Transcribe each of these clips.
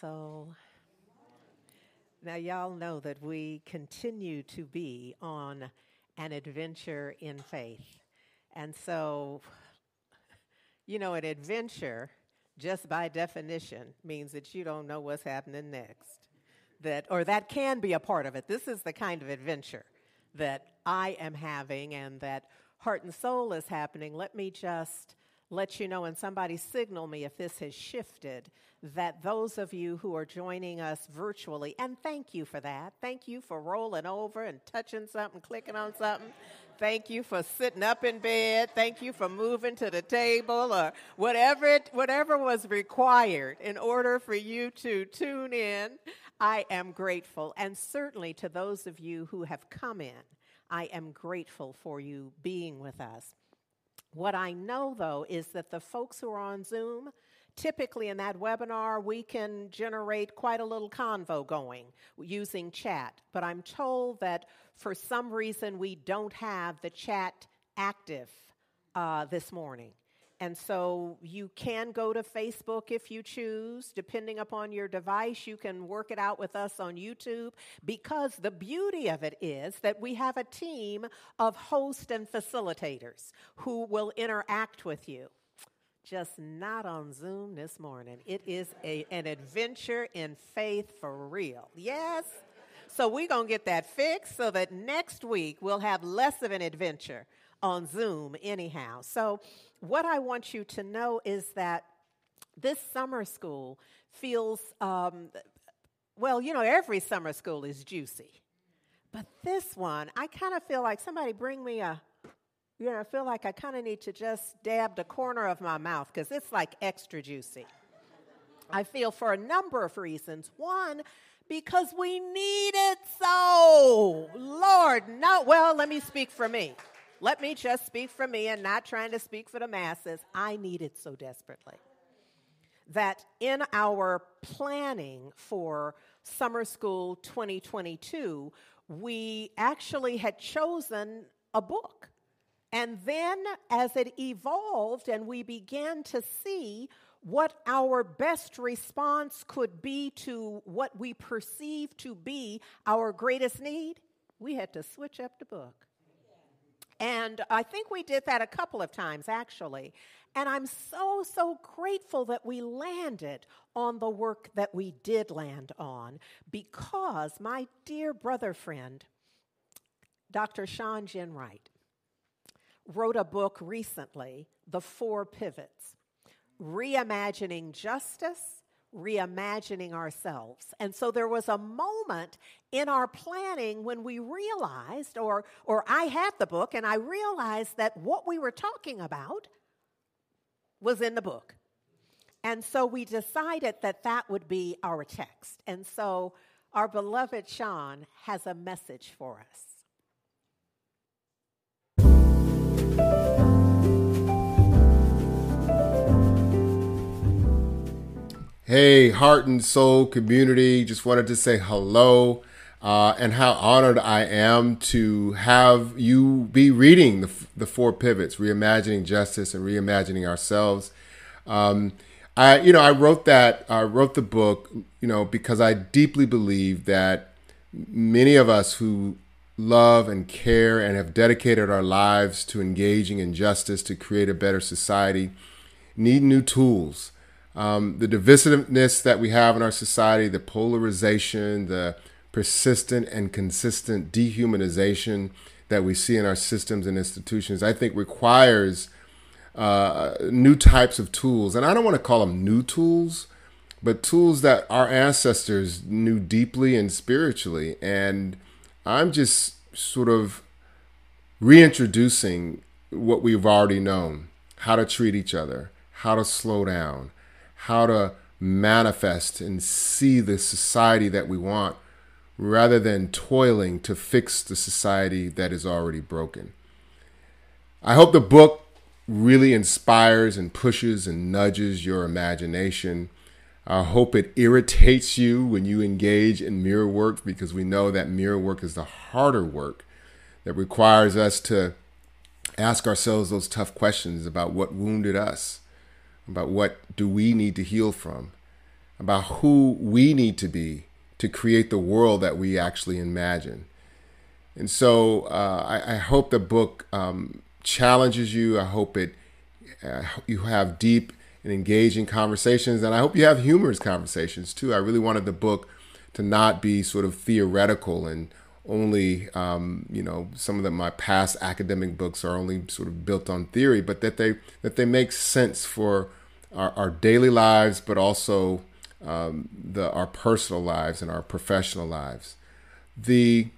Soul. Now, y'all know that we continue to be on an adventure in faith. And so, you know, an adventure, just by definition, means that you don't know what's happening next. That, or that can be a part of it. This is the kind of adventure that I am having and that Heart and Soul is happening. Let me just let you know, and somebody signal me if this has shifted, that those of you who are joining us virtually, and thank you for that. Thank you for rolling over and touching something, clicking on something. Thank you for sitting up in bed. Thank you for moving to the table or whatever it, whatever was required in order for you to tune in. I am grateful. And certainly to those of you who have come in, I am grateful for you being with us. What I know though is that the folks who are on Zoom, typically in that webinar, we can generate quite a little convo going using chat. But I'm told that for some reason we don't have the chat active uh, this morning. And so you can go to Facebook if you choose. Depending upon your device, you can work it out with us on YouTube because the beauty of it is that we have a team of hosts and facilitators who will interact with you. Just not on Zoom this morning. It is a, an adventure in faith for real. Yes? So we're going to get that fixed so that next week we'll have less of an adventure on Zoom, anyhow. So, what I want you to know is that this summer school feels, um, well, you know, every summer school is juicy. But this one, I kind of feel like somebody bring me a, you know, I feel like I kind of need to just dab the corner of my mouth because it's like extra juicy. I feel for a number of reasons. One, because we need it so. Lord, no. Well, let me speak for me. Let me just speak for me and not trying to speak for the masses. I need it so desperately. That in our planning for summer school 2022, we actually had chosen a book. And then as it evolved and we began to see what our best response could be to what we perceive to be our greatest need, we had to switch up the book. And I think we did that a couple of times, actually. And I'm so, so grateful that we landed on the work that we did land on because my dear brother friend, Dr. Shawn Ginwright, wrote a book recently, The Four Pivots Reimagining Justice reimagining ourselves. And so there was a moment in our planning when we realized, or, or I had the book and I realized that what we were talking about was in the book. And so we decided that that would be our text. And so our beloved Shawn has a message for us. Hey, heart and soul community, just wanted to say hello uh, and how honored I am to have you be reading the, the four pivots, reimagining justice and reimagining ourselves. Um, I, you know, I wrote that, I wrote the book, you know, because I deeply believe that many of us who love and care and have dedicated our lives to engaging in justice to create a better society need new tools um, the divisiveness that we have in our society, the polarization, the persistent and consistent dehumanization that we see in our systems and institutions, I think requires uh, new types of tools. And I don't want to call them new tools, but tools that our ancestors knew deeply and spiritually. And I'm just sort of reintroducing what we've already known how to treat each other, how to slow down, how to manifest and see the society that we want rather than toiling to fix the society that is already broken. I hope the book really inspires and pushes and nudges your imagination. I hope it irritates you when you engage in mirror work because we know that mirror work is the harder work that requires us to ask ourselves those tough questions about what wounded us about what do we need to heal from. about who we need to be to create the world that we actually imagine. And so uh, I, I, hope the book um, challenges you. I hope it uh, you have deep and engaging conversations, and I hope you have humorous conversations too. I really wanted the book to not be sort of theoretical and only um, you know some of the, my past academic books are only sort of built on theory, but that they that they make sense for our, our daily lives, but also um, the our personal lives and our professional lives. The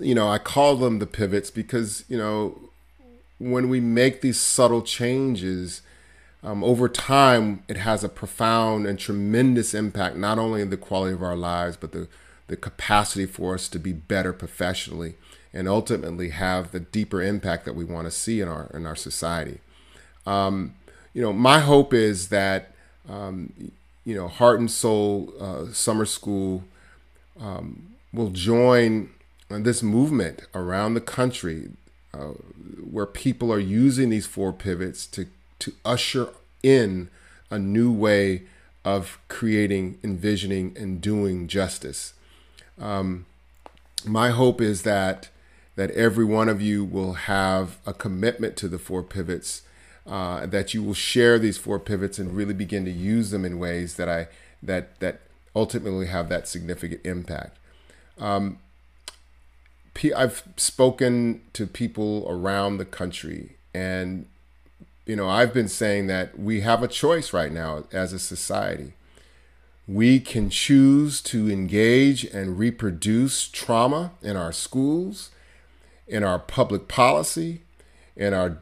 you know I call them the pivots because you know when we make these subtle changes. Um, over time, it has a profound and tremendous impact, not only in the quality of our lives, but the the capacity for us to be better professionally and ultimately have the deeper impact that we want to see in our in our society. Um, you know, my hope is that um, you know Heart and Soul uh, Summer School um, will join this movement around the country uh, where people are using these four pivots to to usher in a new way of creating, envisioning, and doing justice. Um, my hope is that that every one of you will have a commitment to the four pivots, uh, that you will share these four pivots and really begin to use them in ways that I that that ultimately have that significant impact. Um, I've spoken to people around the country, and you know I've been saying that we have a choice right now as a society we can choose to engage and reproduce trauma in our schools, in our public policy, in our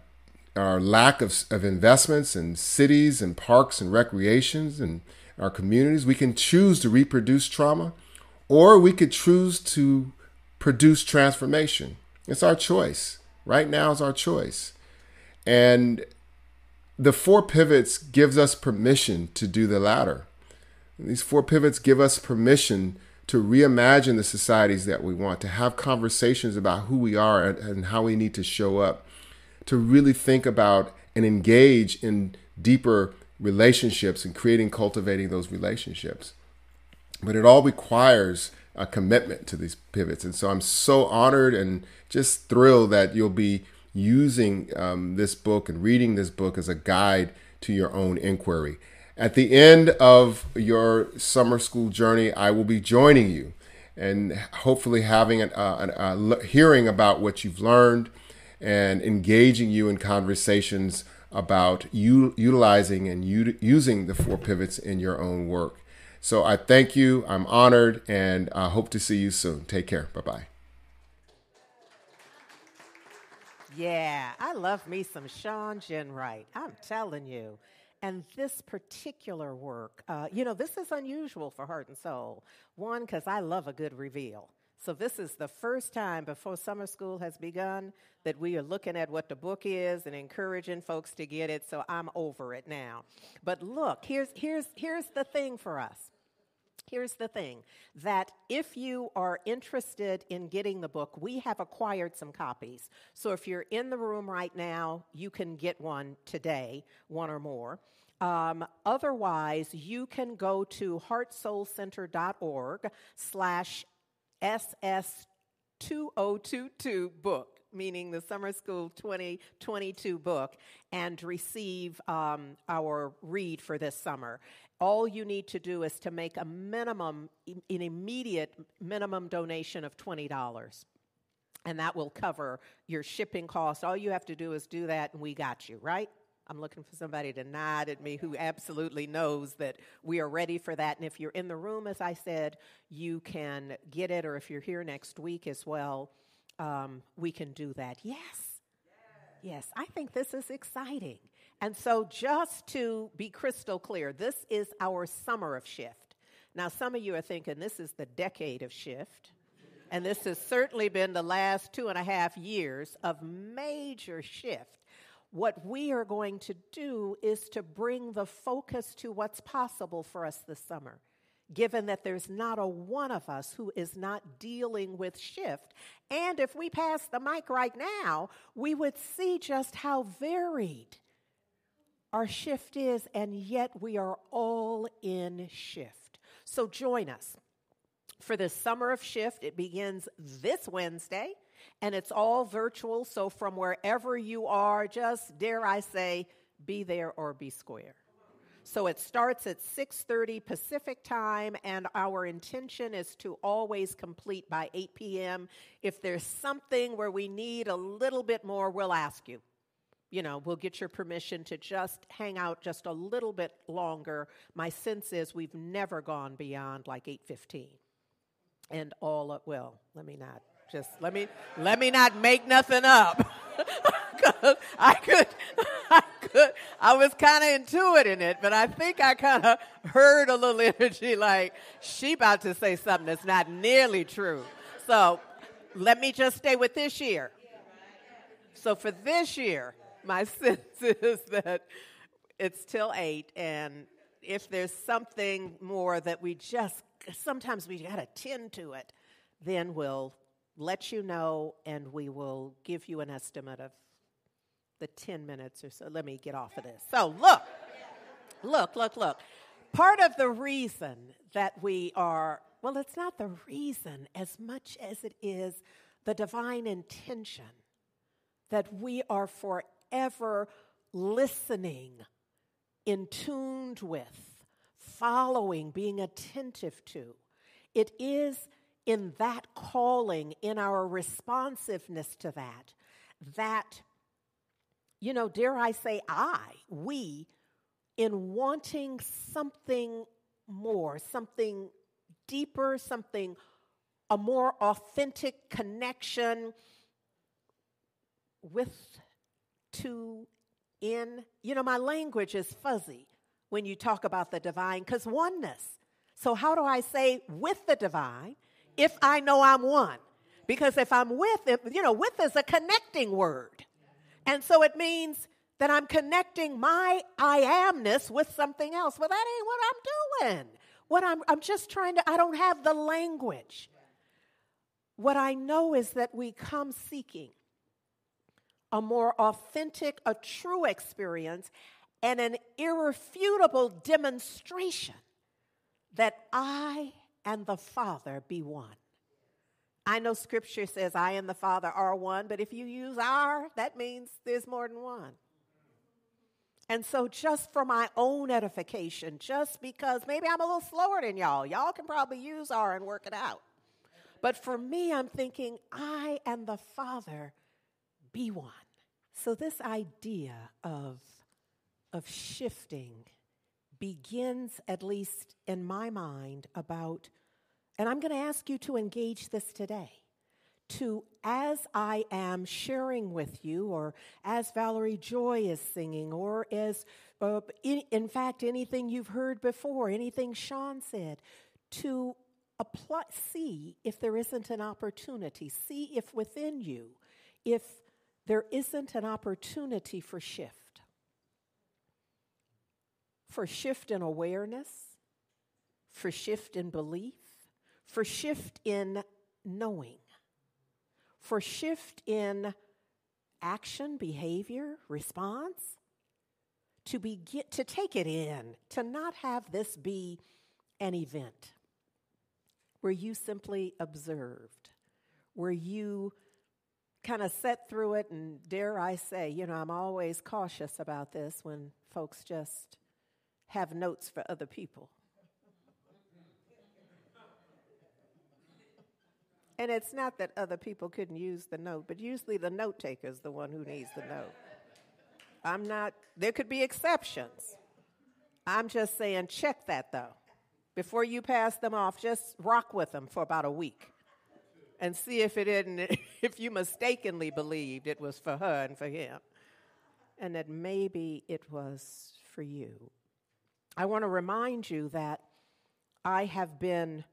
our lack of, of investments in cities and parks and recreations and our communities. We can choose to reproduce trauma, or we could choose to produce transformation. It's our choice. Right now is our choice. And the four pivots gives us permission to do the latter. These four pivots give us permission to reimagine the societies that we want, to have conversations about who we are and, and how we need to show up, to really think about and engage in deeper relationships and creating, cultivating those relationships. But it all requires a commitment to these pivots. And so I'm so honored and just thrilled that you'll be using um, this book and reading this book as a guide to your own inquiry. At the end of your summer school journey, I will be joining you and hopefully having a, uh, an, uh, hearing about what you've learned and engaging you in conversations about you utilizing and u- using the four pivots in your own work. So I thank you. I'm honored and I hope to see you soon. Take care. Bye bye. Yeah, I love me some Shawn Ginwright. I'm telling you. And this particular work, uh, you know, this is unusual for Heart and Soul. One, because I love a good reveal. So, this is the first time before summer school has begun that we are looking at what the book is and encouraging folks to get it. So, I'm over it now. But look, here's, here's, here's the thing for us Here's the thing that if you are interested in getting the book, we have acquired some copies. So if you're in the room right now, you can get one today, one or more. Um, otherwise, you can go to heartsoulcenter.org slash SS2022 book meaning the Summer School 2022 book, and receive um, our read for this summer. All you need to do is to make a minimum, an immediate minimum donation of $20. And that will cover your shipping costs. All you have to do is do that, and we got you, right? I'm looking for somebody to nod at me who absolutely knows that we are ready for that. And if you're in the room, as I said, you can get it, or if you're here next week as well, um, we can do that. Yes. Yes, I think this is exciting. And so, just to be crystal clear, this is our summer of shift. Now, some of you are thinking this is the decade of shift. And this has certainly been the last two and a half years of major shift. What we are going to do is to bring the focus to what's possible for us this summer given that there's not a one of us who is not dealing with shift. And if we pass the mic right now, we would see just how varied our shift is, and yet we are all in shift. So join us for this summer of shift. It begins this Wednesday and it's all virtual. So from wherever you are, just dare I say, be there or be square. So it starts at 6:30 Pacific time and our intention is to always complete by 8 p.m. If there's something where we need a little bit more, we'll ask you. You know, we'll get your permission to just hang out just a little bit longer. My sense is we've never gone beyond like 8:15. And all at well, let me not just let me let me not make nothing up. I could I could I was kind of intuiting it, but I think I kind of heard a little energy like she about to say something that's not nearly true. So let me just stay with this year. So for this year, my sense is that it's till eight, and if there's something more that we just sometimes we got to tend to it, then we'll let you know and we will give you an estimate of the 10 minutes or so. Let me get off of this. So, look, look, look, look. Part of the reason that we are, well, it's not the reason as much as it is the divine intention that we are forever listening, in tuned with, following, being attentive to. It is in that calling, in our responsiveness to that, that, you know, dare I say, I, we, in wanting something more, something deeper, something, a more authentic connection with, to, in. You know, my language is fuzzy when you talk about the divine, because oneness. So, how do I say with the divine? If I know I'm one. Because if I'm with, if, you know, with is a connecting word. And so it means that I'm connecting my I amness with something else. Well, that ain't what I'm doing. What I'm, I'm just trying to, I don't have the language. What I know is that we come seeking a more authentic, a true experience, and an irrefutable demonstration that I and the Father be one. I know scripture says I and the Father are one, but if you use our, that means there's more than one. And so, just for my own edification, just because maybe I'm a little slower than y'all, y'all can probably use R and work it out. But for me, I'm thinking, I and the Father be one. So, this idea of, of shifting begins, at least in my mind, about, and I'm going to ask you to engage this today. To, as I am sharing with you, or as Valerie Joy is singing, or as, uh, in, in fact, anything you've heard before, anything Shawn said, to apply, see if there isn't an opportunity, see if within you, if there isn't an opportunity for shift for shift in awareness, for shift in belief, for shift in knowing, for shift in action, behavior, response, to begin to take it in, to not have this be an event where you simply observed, where you kind of set through it and dare I say, you know, I'm always cautious about this when folks just have notes for other people. And it's not that other people couldn't use the note, but usually the note taker is the one who needs the note. I'm not, there could be exceptions. I'm just saying, check that though. Before you pass them off, just rock with them for about a week and see if it didn't, if you mistakenly believed it was for her and for him, and that maybe it was for you. I want to remind you that I have been,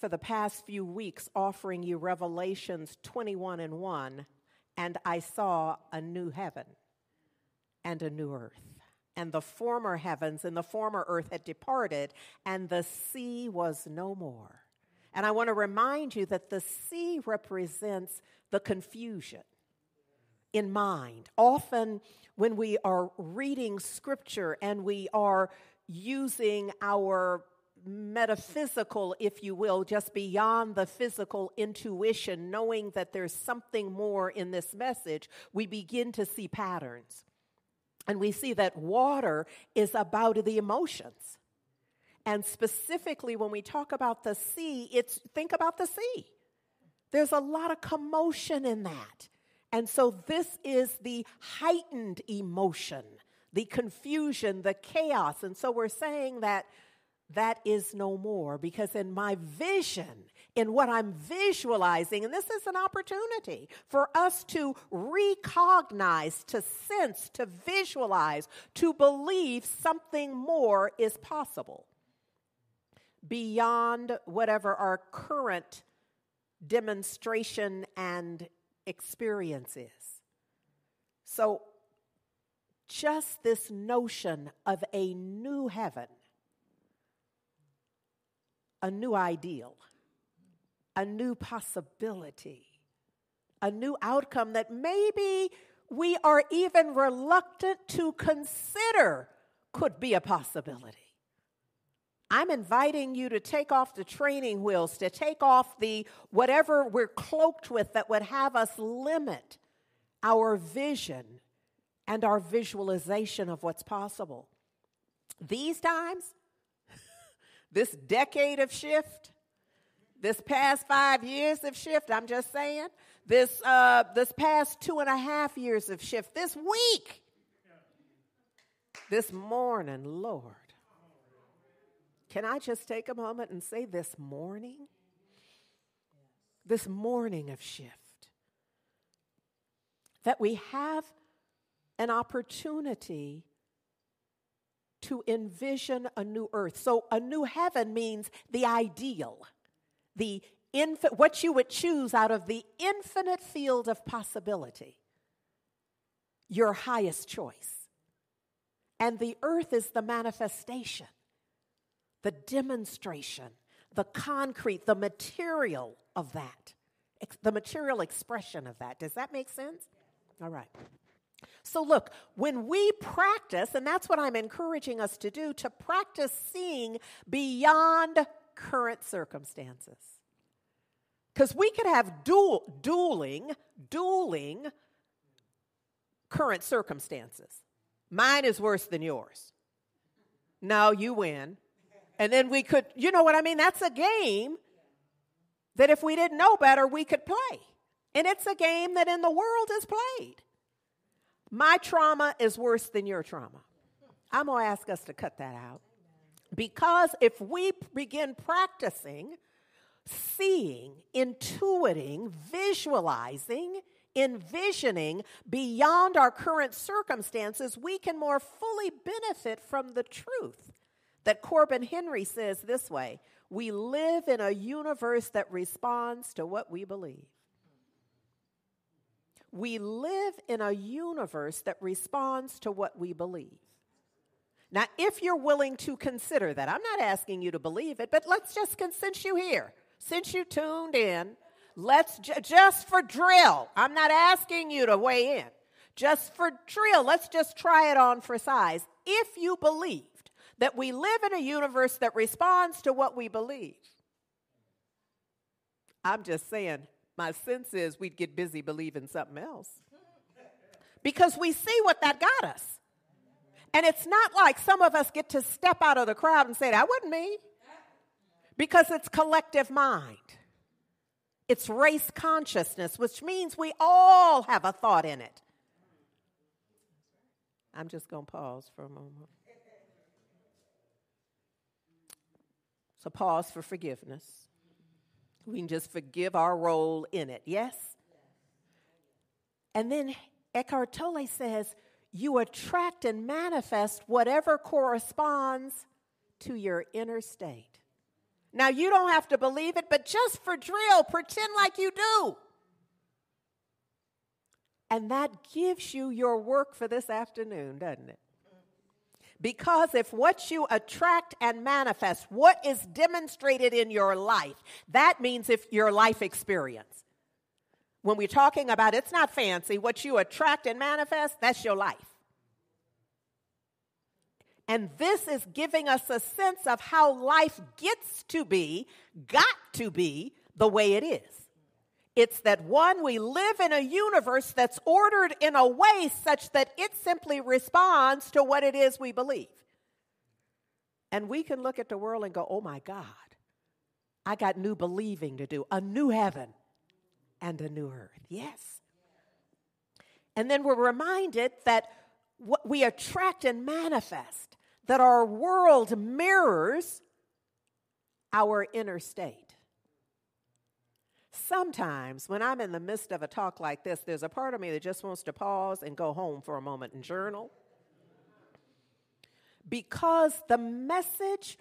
for the past few weeks, offering you Revelations 21 and 1, and I saw a new heaven and a new earth. And the former heavens and the former earth had departed, and the sea was no more. And I want to remind you that the sea represents the confusion in mind. Often, when we are reading scripture and we are using our metaphysical, if you will, just beyond the physical intuition, knowing that there's something more in this message, we begin to see patterns. And we see that water is about the emotions. And specifically, when we talk about the sea, it's think about the sea. There's a lot of commotion in that. And so, this is the heightened emotion, the confusion, the chaos. And so, we're saying that that is no more because in my vision, in what I'm visualizing, and this is an opportunity for us to recognize, to sense, to visualize, to believe something more is possible beyond whatever our current demonstration and experience is. So, just this notion of a new heaven a new ideal, a new possibility, a new outcome that maybe we are even reluctant to consider could be a possibility. I'm inviting you to take off the training wheels, to take off the whatever we're cloaked with that would have us limit our vision and our visualization of what's possible. These times, this decade of shift, this past five years of shift, I'm just saying, this, uh, this past two and a half years of shift, this week, this morning, Lord. Can I just take a moment and say this morning? This morning of shift. That we have an opportunity to envision a new earth. So, a new heaven means the ideal, the infi- what you would choose out of the infinite field of possibility, your highest choice. And the earth is the manifestation, the demonstration, the concrete, the material of that, the material expression of that. Does that make sense? All right. So, look, when we practice, and that's what I'm encouraging us to do, to practice seeing beyond current circumstances. Because we could have dual, dueling, dueling current circumstances. Mine is worse than yours. No, you win. And then we could, you know what I mean? That's a game that if we didn't know better, we could play. And it's a game that in the world is played. My trauma is worse than your trauma. I'm going to ask us to cut that out. Because if we begin practicing seeing, intuiting, visualizing, envisioning beyond our current circumstances, we can more fully benefit from the truth that Corbin Henry says this way We live in a universe that responds to what we believe. We live in a universe that responds to what we believe. Now, if you're willing to consider that, I'm not asking you to believe it, but let's just, since you here, since you tuned in, let's just for drill, I'm not asking you to weigh in. Just for drill, let's just try it on for size. If you believed that we live in a universe that responds to what we believe, I'm just saying, my sense is we'd get busy believing something else. Because we see what that got us. And it's not like some of us get to step out of the crowd and say, That wasn't me. Because it's collective mind. It's race consciousness, which means we all have a thought in it. I'm just going to pause for a moment. So, pause for forgiveness. We can just forgive our role in it, yes? And then Eckhart Tolle says, you attract and manifest whatever corresponds to your inner state. Now, you don't have to believe it, but just for drill, pretend like you do. And that gives you your work for this afternoon, doesn't it? Because if what you attract and manifest, what is demonstrated in your life, that means if your life experience. when we're talking about it's not fancy, what you attract and manifest, that's your life. And this is giving us a sense of how life gets to be, got to be, the way it is. It's that one, we live in a universe that's ordered in a way such that it simply responds to what it is we believe. And we can look at the world and go, oh my God, I got new believing to do, a new heaven and a new earth. Yes. And then we're reminded that what we attract and manifest, that our world mirrors our inner state. Sometimes when I'm in the midst of a talk like this, there's a part of me that just wants to pause and go home for a moment and journal. Because the message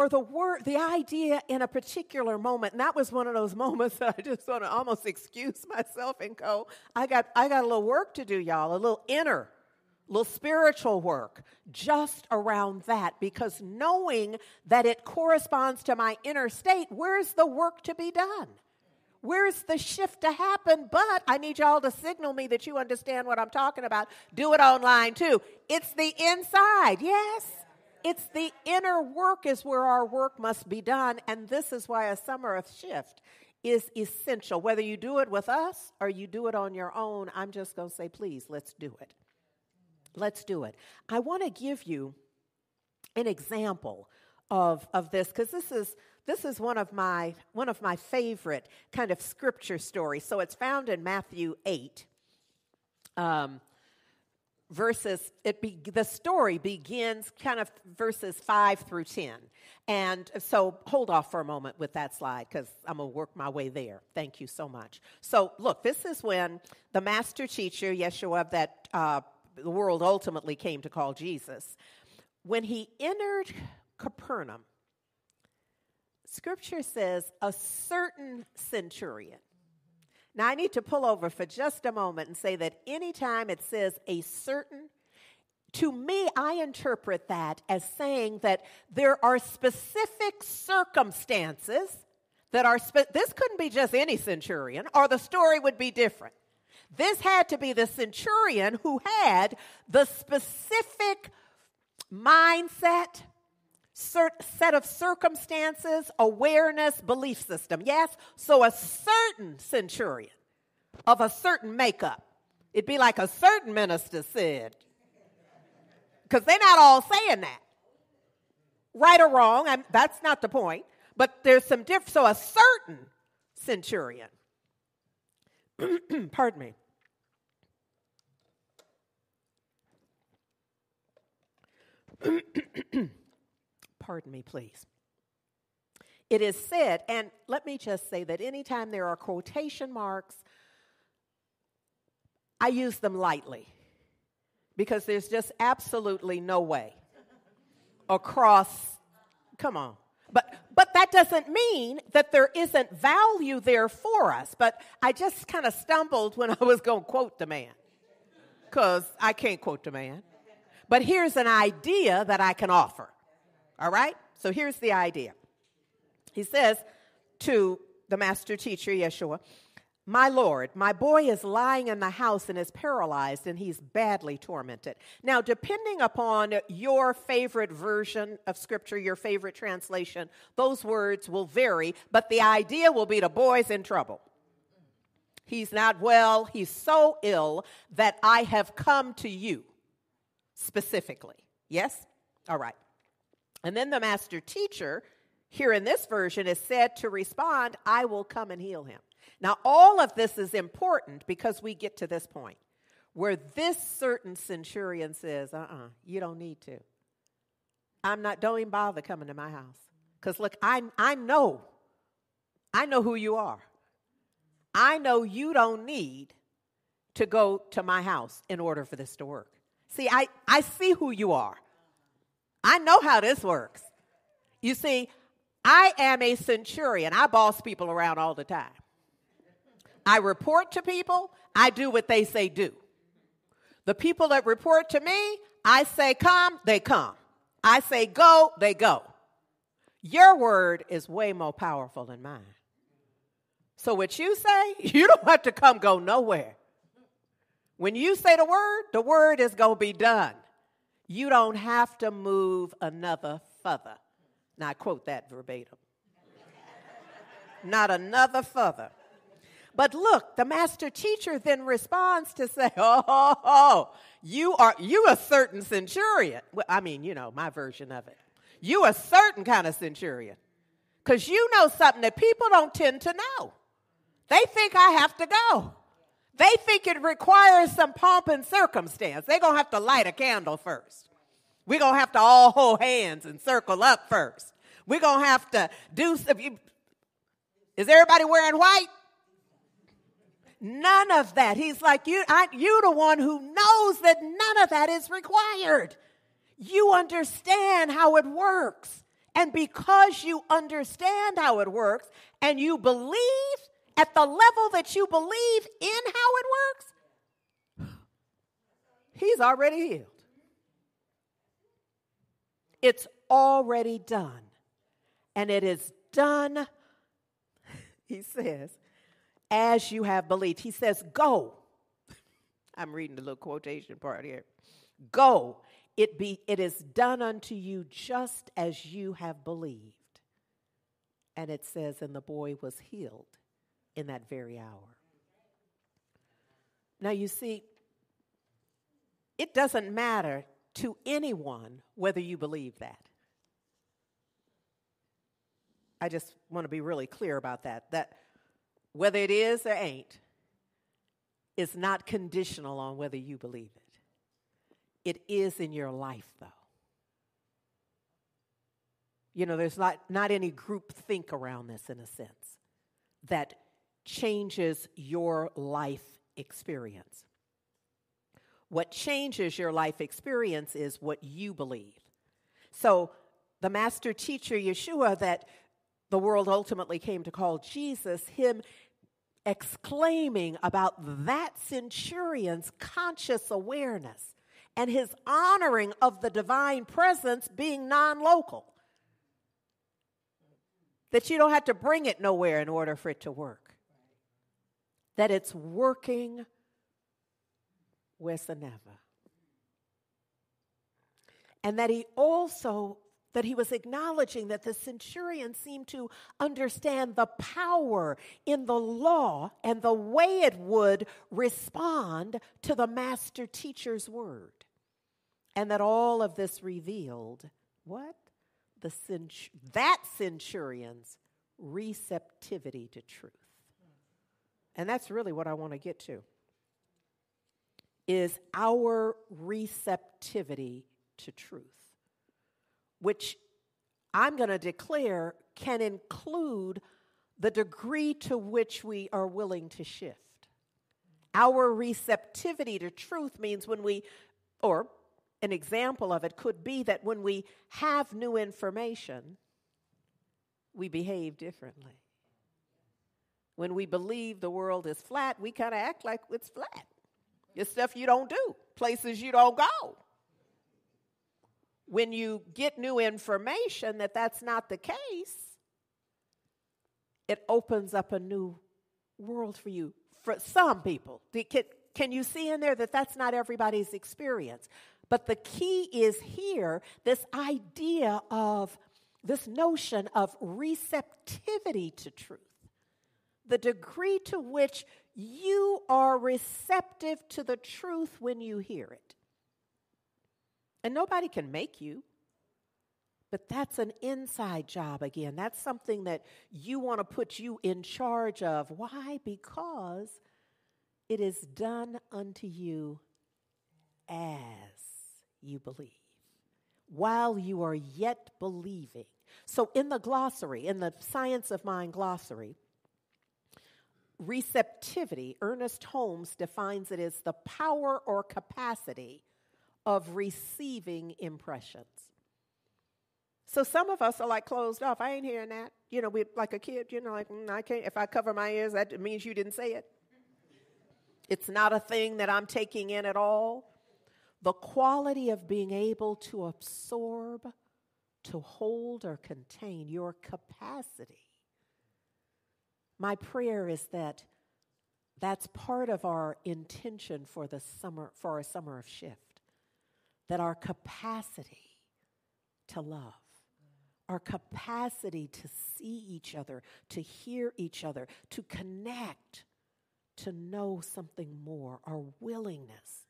or the word, the idea in a particular moment. And that was one of those moments that I just want to almost excuse myself and go, I got, I got a little work to do, y'all, a little inner, little spiritual work just around that. Because knowing that it corresponds to my inner state, where's the work to be done? Where's the shift to happen? But I need y'all to signal me that you understand what I'm talking about. Do it online too. It's the inside, yes. It's the inner work is where our work must be done. And this is why a summer of shift is essential. Whether you do it with us or you do it on your own, I'm just going to say, please, let's do it. Let's do it. I want to give you an example of, of this because this is this is one of my one of my favorite kind of scripture stories. So it's found in Matthew eight. Um, verses it be, the story begins kind of verses 5 through 10 and so hold off for a moment with that slide because i'm going to work my way there thank you so much so look this is when the master teacher yeshua that uh, the world ultimately came to call jesus when he entered capernaum scripture says a certain centurion now, I need to pull over for just a moment and say that anytime it says a certain, to me, I interpret that as saying that there are specific circumstances that are, spe- this couldn't be just any centurion, or the story would be different. This had to be the centurion who had the specific mindset, set of circumstances, awareness, belief system. Yes? So a certain centurion of a certain makeup. It'd be like a certain minister said. Because they're not all saying that. Right or wrong, I'm, that's not the point. But there's some difference. So a certain centurion. Pardon me. Pardon me, please. It is said, and let me just say that anytime there are quotation marks, I use them lightly because there's just absolutely no way across, come on. But, but that doesn't mean that there isn't value there for us. But I just kind of stumbled when I was going to quote the man because I can't quote the man. But here's an idea that I can offer. All right? So here's the idea. He says to the master teacher, Yeshua, my Lord, my boy is lying in the house and is paralyzed and he's badly tormented. Now, depending upon your favorite version of scripture, your favorite translation, those words will vary, but the idea will be the boy's in trouble. He's not well, he's so ill that I have come to you specifically. Yes? All right. And then the master teacher, here in this version, is said to respond, I will come and heal him. Now, all of this is important because we get to this point where this certain centurion says, uh uh-uh, uh you don't need to. I'm not, don't even bother coming to my house. Because look, I, I know, I know who you are. I know you don't need to go to my house in order for this to work. See, I, I see who you are. I know how this works. You see, I am a centurion. I boss people around all the time. I report to people, I do what they say do. The people that report to me, I say come, they come. I say go, they go. Your word is way more powerful than mine. So, what you say, you don't have to come go nowhere. When you say the word, the word is going to be done. You don't have to move another further. Now, I quote that verbatim. Not another further. But look, the master teacher then responds to say, oh, oh, oh, you are you a certain centurion. Well, I mean, you know, my version of it. You a certain kind of centurion. Because you know something that people don't tend to know. They think I have to go. They think it requires some pomp and circumstance. They're going to have to light a candle first. We're going to have to all hold hands and circle up first. We're going to have to do some. Is everybody wearing white? None of that. He's like, you, I, you the one who knows that none of that is required. You understand how it works. And because you understand how it works and you believe at the level that you believe in how it works, He's already healed. It's already done. And it is done, he says, as you have believed. He says, Go. I'm reading the little quotation part here. Go. It, be, it is done unto you just as you have believed. And it says, And the boy was healed in that very hour. Now, you see, it doesn't matter to anyone whether you believe that. I just want to be really clear about that. That whether it is or ain't is not conditional on whether you believe it. It is in your life, though. You know, there's not, not any group think around this in a sense that changes your life experience. What changes your life experience is what you believe. So, the master teacher, Yeshua, that the world ultimately came to call Jesus, him exclaiming about that centurion's conscious awareness and his honoring of the divine presence being non local. That you don't have to bring it nowhere in order for it to work. That it's working wheresoever. And that he also that he was acknowledging that the centurion seemed to understand the power in the law and the way it would respond to the master teacher's word. And that all of this revealed what? The cent- that centurion's receptivity to truth. And that's really what I want to get to is our receptivity to truth, which I'm going to declare can include the degree to which we are willing to shift. Our receptivity to truth means when we, or an example of it could be that when we have new information, we behave differently. When we believe the world is flat, we kind of act like it's flat. It's stuff you don't do, places you don't go. When you get new information that that's not the case, it opens up a new world for you. For some people, can, can you see in there that that's not everybody's experience? But the key is here this idea of this notion of receptivity to truth. The degree to which you are receptive to the truth when you hear it. And nobody can make you. But that's an inside job again. That's something that you want to put you in charge of. Why? Because it is done unto you as you believe, while you are yet believing. So, in the glossary, in the Science of Mind glossary, receptivity, Ernest Holmes defines it as the power or capacity of receiving impressions. So some of us are like closed off. I ain't hearing that. You know, we like a kid. You know, like mm, I can't. If I cover my ears, that means you didn't say it. It's not a thing that I'm taking in at all. The quality of being able to absorb, to hold or contain your capacity My prayer is that that's part of our intention for the summer for our summer of shift. That our capacity to love, our capacity to see each other, to hear each other, to connect, to know something more, our willingness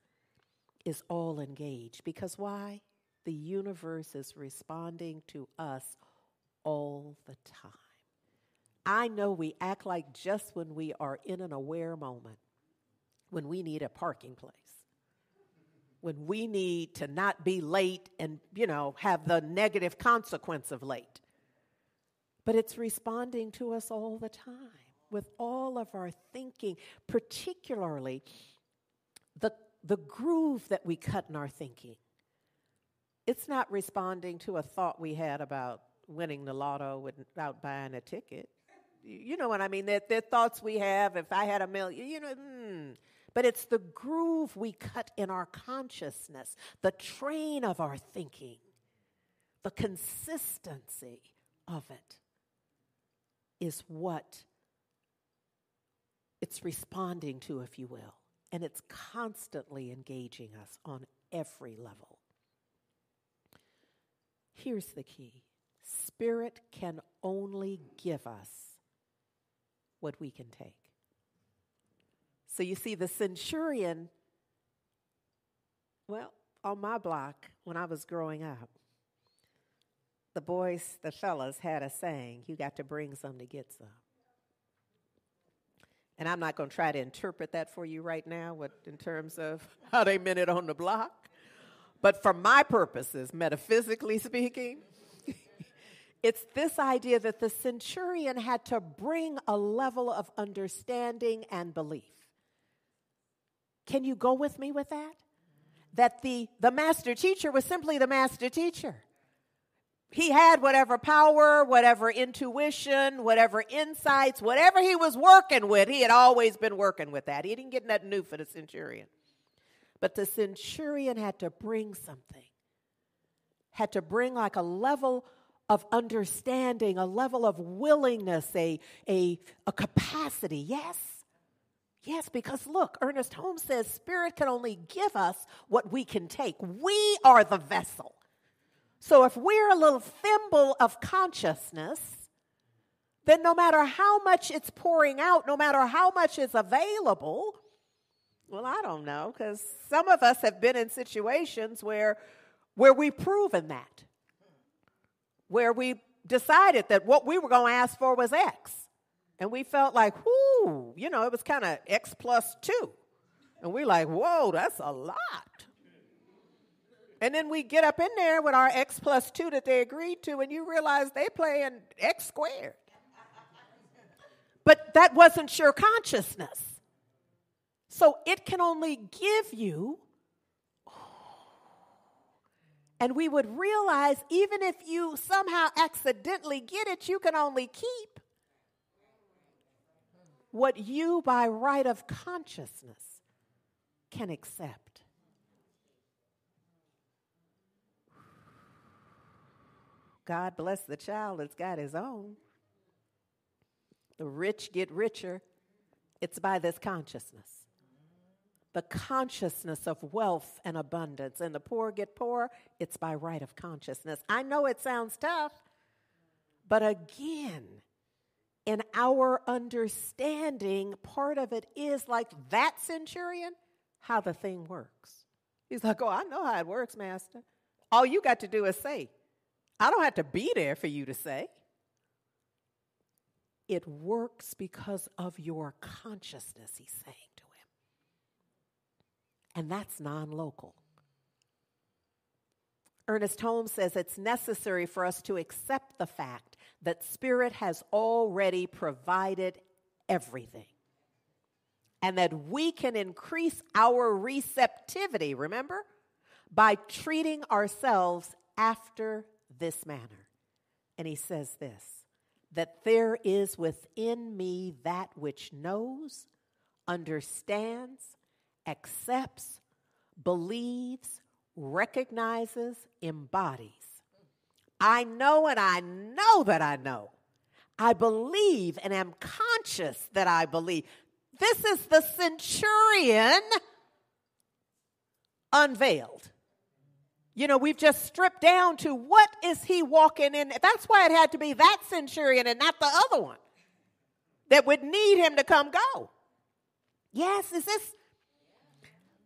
is all engaged. Because why? The universe is responding to us all the time. I know we act like just when we are in an aware moment, when we need a parking place, when we need to not be late and, you know, have the negative consequence of late. But it's responding to us all the time with all of our thinking, particularly the, the groove that we cut in our thinking. It's not responding to a thought we had about winning the lotto without buying a ticket. You know what I mean? They're, thoughts we have. If I had a million, you know, mm. but it's the groove we cut in our consciousness, the train of our thinking, the consistency of it is what it's responding to, if you will. And it's constantly engaging us on every level. Here's the key Spirit can only give us what we can take. So you see, the centurion, well, on my block when I was growing up, the boys, the fellas, had a saying you got to bring some to get some. And I'm not going to try to interpret that for you right now what, in terms of how they meant it on the block. But for my purposes, metaphysically speaking, it's this idea that the centurion had to bring a level of understanding and belief. Can you go with me with that? That the, the master teacher was simply the master teacher. He had whatever power, whatever intuition, whatever insights, whatever he was working with, he had always been working with that. He didn't get nothing new for the centurion. But the centurion had to bring something, had to bring like a level of understanding, a level of willingness, a, a, a capacity. Yes. Yes, because look, Ernest Holmes says spirit can only give us what we can take. We are the vessel. So if we're a little thimble of consciousness, then no matter how much it's pouring out, no matter how much is available, well, I don't know, because some of us have been in situations where, where we've proven that where we decided that what we were going to ask for was X. And we felt like, whoo, you know, it was kind of X plus two. And we're like, whoa, that's a lot. And then we get up in there with our X plus two that they agreed to, and you realize they playing X squared. But that wasn't your consciousness. So it can only give you and we would realize even if you somehow accidentally get it, you can only keep what you, by right of consciousness, can accept. God bless the child that's got his own. The rich get richer. It's by this consciousness the consciousness of wealth and abundance. And the poor get poor, it's by right of consciousness. I know it sounds tough, but again, in our understanding, part of it is like that centurion, how the thing works. He's like, Oh, I know how it works, Master. All you got to do is say, I don't have to be there for you to say. It works because of your consciousness, he's saying and that's non local. Ernest Holmes says it's necessary for us to accept the fact that Spirit has already provided everything and that we can increase our receptivity, remember, by treating ourselves after this manner. And he says this that there is within me that which knows, understands, accepts, believes, recognizes, embodies. I know and I know that I know. I believe and am conscious that I believe. This is the centurion unveiled. You know, we've just stripped down to what is he walking in. That's why it had to be that centurion and not the other one that would need him to come go. Yes, is this?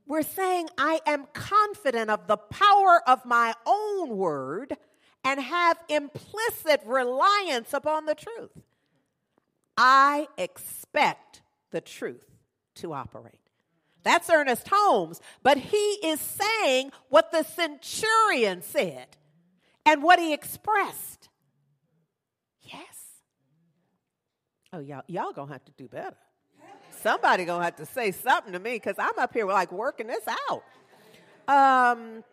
We're saying, I am confident of the power of my own word and have implicit reliance upon the truth. I expect the truth to operate. That's Ernest Holmes, but he is saying what the centurion said and what he expressed. Yes. Oh, y'all, y'all gonna have to do better. Somebody gonna have to say something to me because I'm up here like working this out. Um,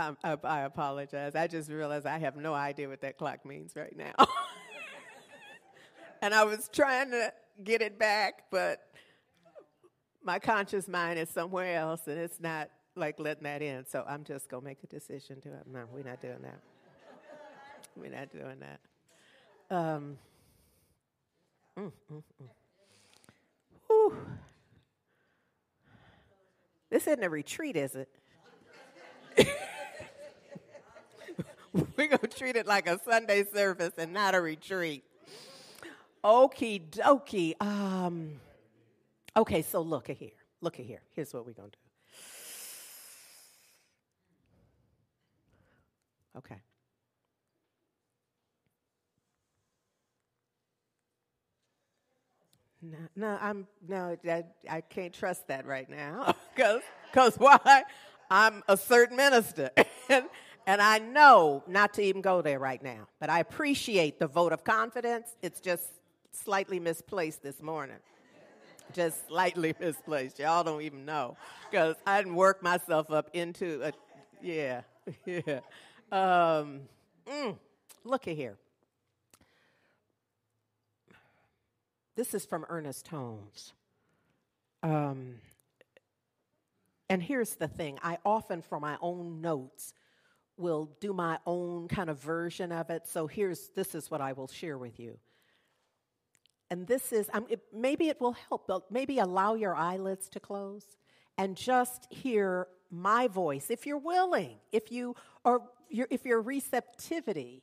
I, I, I apologize. I just realized I have no idea what that clock means right now. and I was trying to get it back, but my conscious mind is somewhere else, and it's not like letting that in. So I'm just gonna make a decision to it. No, we're not doing that. We're not doing that. Um, mm, mm, mm. This isn't a retreat, is it? We're going to treat it like a Sunday service and not a retreat. Okie dokie. Um, okay, so look at here. Look at here. Here's what we're going to do. Okay. No, no, I'm no, I, I can't trust that right now, because because why? I'm a certain minister, and and I know not to even go there right now, but I appreciate the vote of confidence. It's just slightly misplaced this morning. Just slightly misplaced. Y'all don't even know. Because I didn't work myself up into a, yeah, yeah. Um, mm, look at here. This is from Ernest Holmes. Um, and here's the thing I often, for my own notes, will do my own kind of version of it. So here's this is what I will share with you. And this is um, it, maybe it will help. But maybe allow your eyelids to close and just hear my voice if you're willing. If you or your, if your receptivity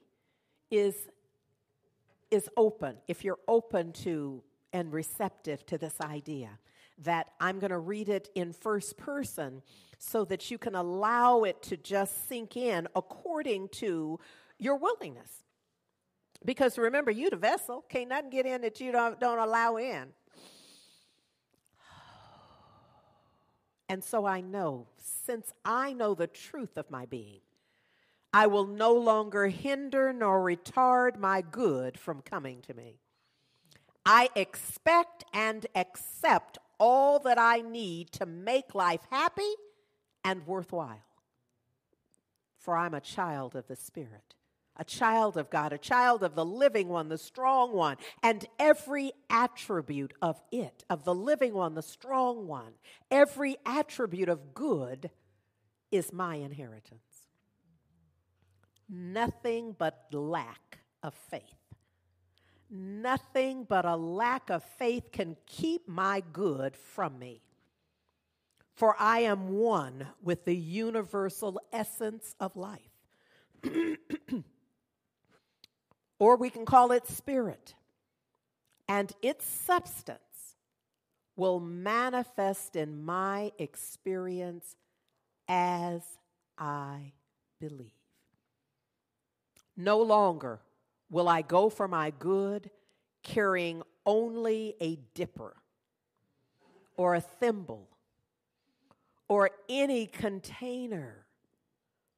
is is open. If you're open to and receptive to this idea that I'm going to read it in first person so that you can allow it to just sink in according to your willingness. Because remember, you the vessel. Can't nothing get in that you don't, don't allow in. And so I know, since I know the truth of my being, I will no longer hinder nor retard my good from coming to me. I expect and accept all that I need to make life happy and worthwhile. For I'm a child of the Spirit, a child of God, a child of the living one, the strong one, and every attribute of it, of the living one, the strong one, every attribute of good is my inheritance. Nothing but lack of faith. Nothing but a lack of faith can keep my good from me for I am one with the universal essence of life. or we can call it spirit. And its substance will manifest in my experience as I believe. No longer will I go for my good carrying only a dipper or a thimble or any container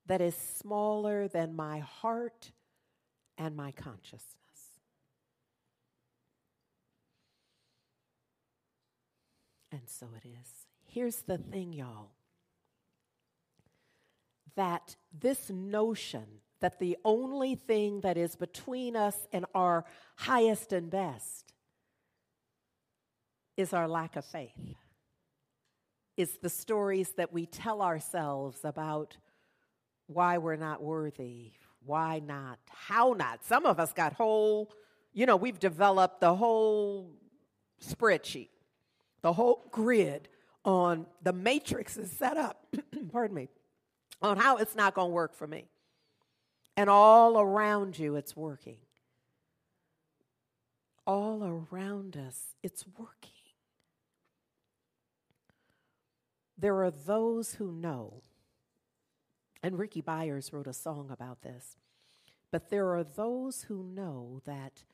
that is smaller than my heart and my consciousness. And so it is. Here's the thing, y'all that this notion that the only thing that is between us and our highest and best is our lack of faith is the stories that we tell ourselves about why we're not worthy, why not, how not. Some of us got whole, you know, we've developed the whole spreadsheet, the whole grid on the matrix is set up, pardon me, on how it's not going to work for me. And all around you, it's working. All around us, it's working. There are those who know, and Rickie Byars wrote a song about this, but there are those who know that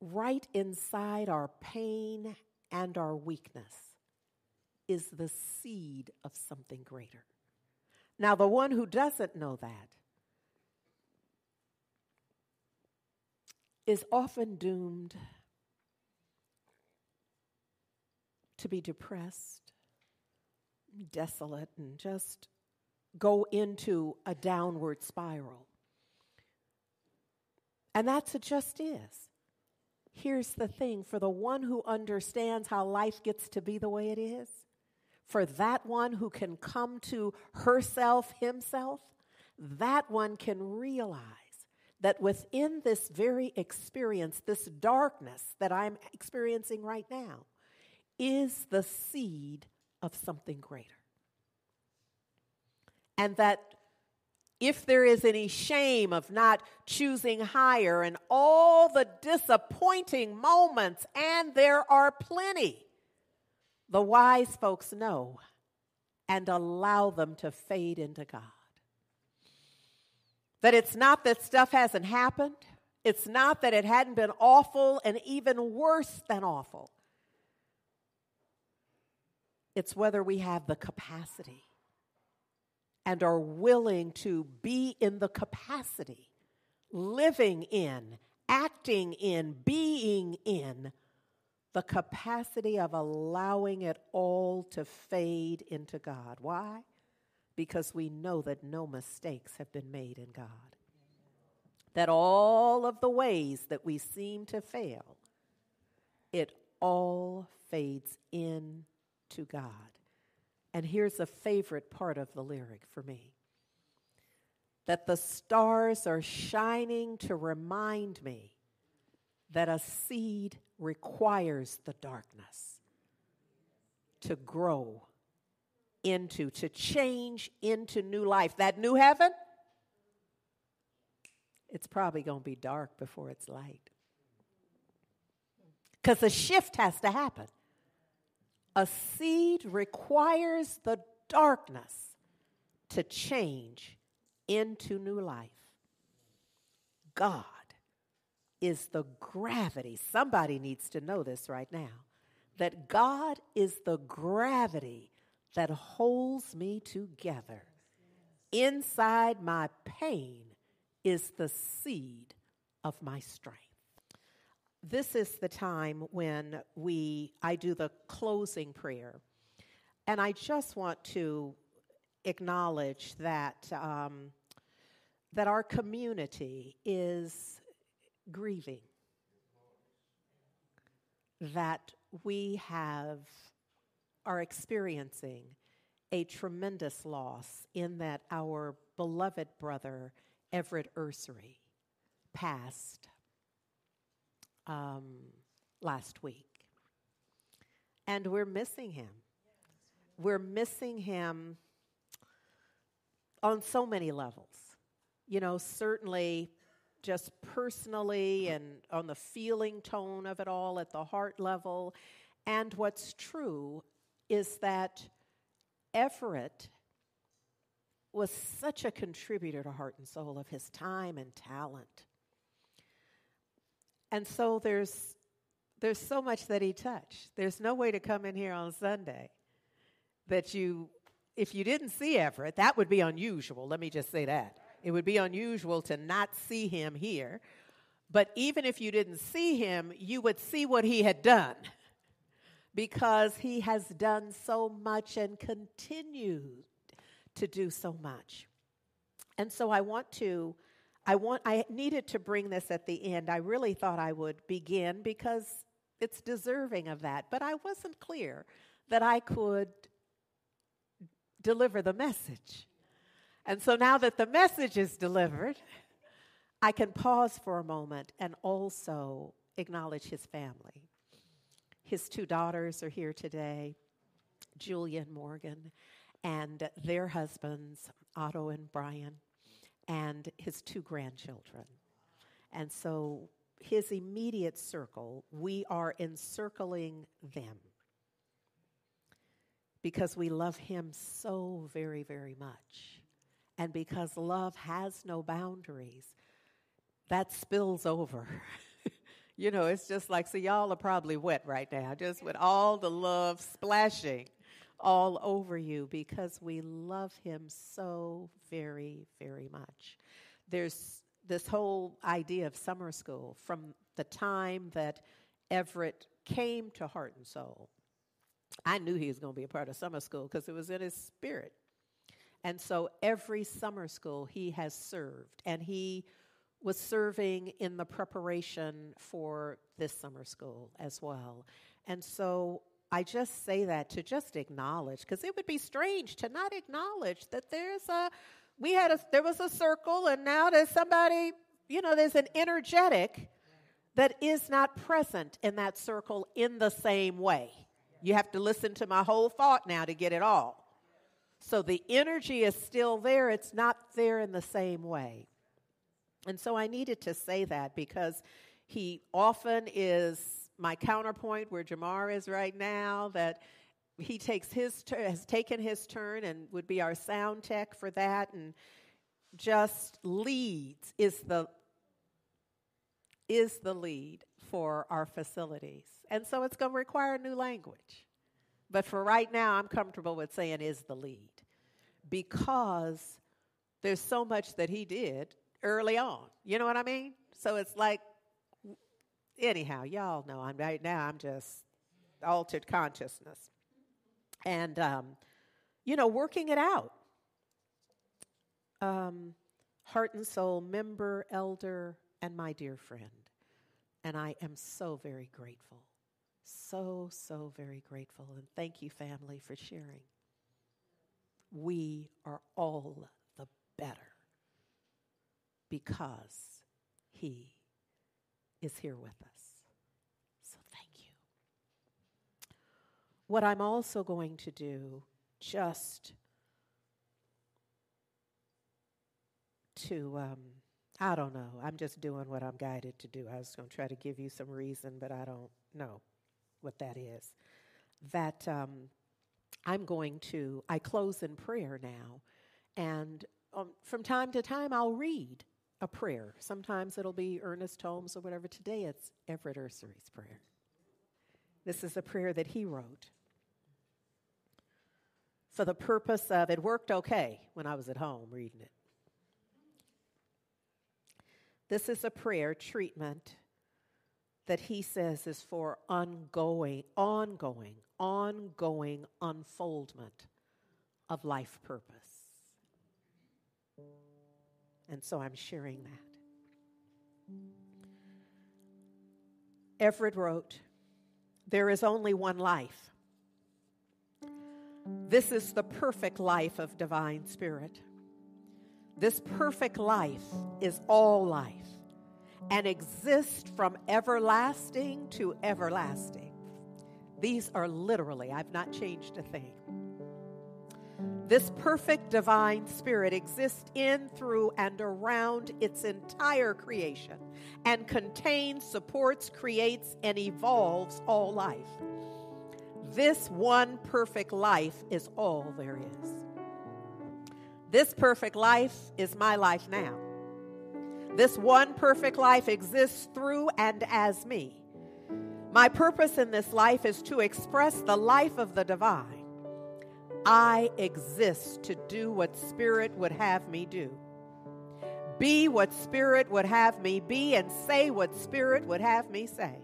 right inside our pain and our weakness is the seed of something greater. Now, the one who doesn't know that is often doomed to be depressed, desolate, and just go into a downward spiral. And that's it just is. Here's the thing for the one who understands how life gets to be the way it is, for that one who can come to herself, himself, that one can realize that within this very experience, this darkness that I'm experiencing right now, is the seed of something greater. And that if there is any shame of not choosing higher and all the disappointing moments, and there are plenty, the wise folks know and allow them to fade into God. That it's not that stuff hasn't happened, it's not that it hadn't been awful and even worse than awful. It's whether we have the capacity and are willing to be in the capacity, living in, acting in, being in the capacity of allowing it all to fade into God. Why? Because we know that no mistakes have been made in God. That all of the ways that we seem to fail, it all fades in to God. And here's a favorite part of the lyric for me that the stars are shining to remind me that a seed requires the darkness to grow into, to change into new life. That new heaven, it's probably going to be dark before it's light. Because a shift has to happen. A seed requires the darkness to change into new life. God is the gravity. Somebody needs to know this right now that God is the gravity that holds me together. Inside my pain is the seed of my strength. This is the time when we I do the closing prayer, and I just want to acknowledge that um, that our community is grieving, that we have are experiencing a tremendous loss in that our beloved brother Everett Ursery passed um, last week. And we're missing him. We're missing him on so many levels. You know, certainly just personally and on the feeling tone of it all at the heart level. And what's true is that Everett was such a contributor to Heart and Soul of his time and talent. And so there's there's so much that he touched. There's no way to come in here on Sunday that you if you didn't see Everett, that would be unusual. Let me just say that. It would be unusual to not see him here. But even if you didn't see him, you would see what he had done because he has done so much and continued to do so much. And so I want to I want I needed to bring this at the end. I really thought I would begin because it's deserving of that, but I wasn't clear that I could deliver the message. And so now that the message is delivered, I can pause for a moment and also acknowledge his family. His two daughters are here today, Julia and Morgan, and their husbands, Otto and Brian, and his two grandchildren. And so his immediate circle, we are encircling them because we love him so very, very much. And because love has no boundaries, that spills over. you know, it's just like, so y'all are probably wet right now, just with all the love splashing all over you because we love him so very, very much. There's this whole idea of summer school from the time that Everett came to Heart and Soul. I knew he was going to be a part of summer school because it was in his spirit. And so every summer school he has served, and he was serving in the preparation for this summer school as well. And so I just say that to just acknowledge, because it would be strange to not acknowledge that there's a, we had a, there was a circle, and now there's somebody, you know, there's an energetic that is not present in that circle in the same way. You have to listen to my whole thought now to get it all. So the energy is still there, it's not there in the same way. And so I needed to say that because he often is my counterpoint where Jamar is right now, that he takes his has taken his turn and would be our sound tech for that and just leads is the is the lead for our facilities. And so it's going to require a new language. But for right now, I'm comfortable with saying is the lead because there's so much that he did early on. You know what I mean? So it's like, anyhow, y'all know I'm right now, I'm just altered consciousness. And, um, you know, working it out. Um, heart and soul member, elder, and my dear friend. And I am so very grateful. So, so very grateful. And thank you, family, for sharing. We are all the better because He is here with us. So thank you. What I'm also going to do, just to, um, I don't know, I'm just doing what I'm guided to do. I was going to try to give you some reason, but I don't know what that is. That um, I'm going to, I close in prayer now, and um, from time to time I'll read a prayer. Sometimes it'll be Ernest Holmes or whatever. Today it's Everett Ursery's prayer. This is a prayer that he wrote for the purpose of it worked okay when I was at home reading it. This is a prayer treatment that he says is for ongoing, ongoing, ongoing unfoldment of life purpose. And so I'm sharing that. Everett wrote, There is only one life. This is the perfect life of divine spirit. This perfect life is all life and exists from everlasting to everlasting. These are literally, I've not changed a thing. This perfect divine spirit exists in, through, and around its entire creation and contains, supports, creates, and evolves all life. This one perfect life is all there is. This perfect life is my life now. This one perfect life exists through and as me. My purpose in this life is to express the life of the divine I exist to do what Spirit would have me do. Be what Spirit would have me be and say what Spirit would have me say.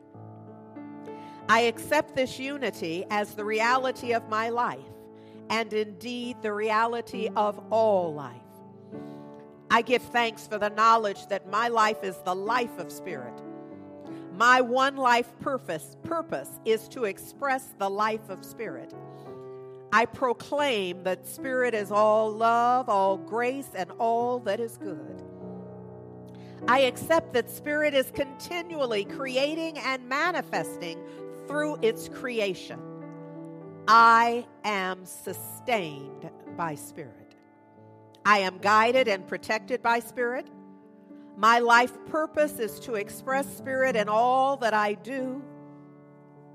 I accept this unity as the reality of my life and indeed the reality of all life. I give thanks for the knowledge that my life is the life of Spirit. My one life purpose, purpose is to express the life of Spirit. I proclaim that Spirit is all love, all grace, and all that is good. I accept that Spirit is continually creating and manifesting through its creation. I am sustained by Spirit. I am guided and protected by Spirit. My life purpose is to express Spirit in all that I do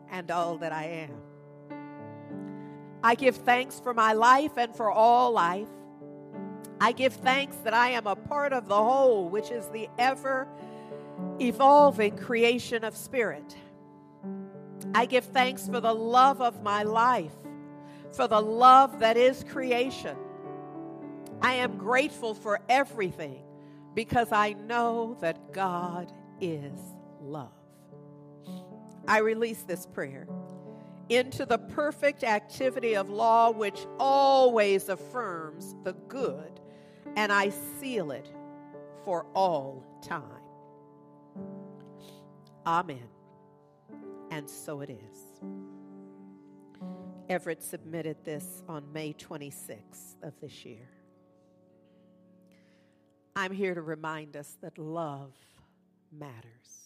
and all that I am. I give thanks for my life and for all life. I give thanks that I am a part of the whole, which is the ever evolving creation of spirit. I give thanks for the love of my life, for the love that is creation. I am grateful for everything because I know that God is love. I release this prayer into the perfect activity of law, which always affirms the good and I seal it for all time. Amen. And so it is. Everett submitted this on May 26th of this year. I'm here to remind us that love matters.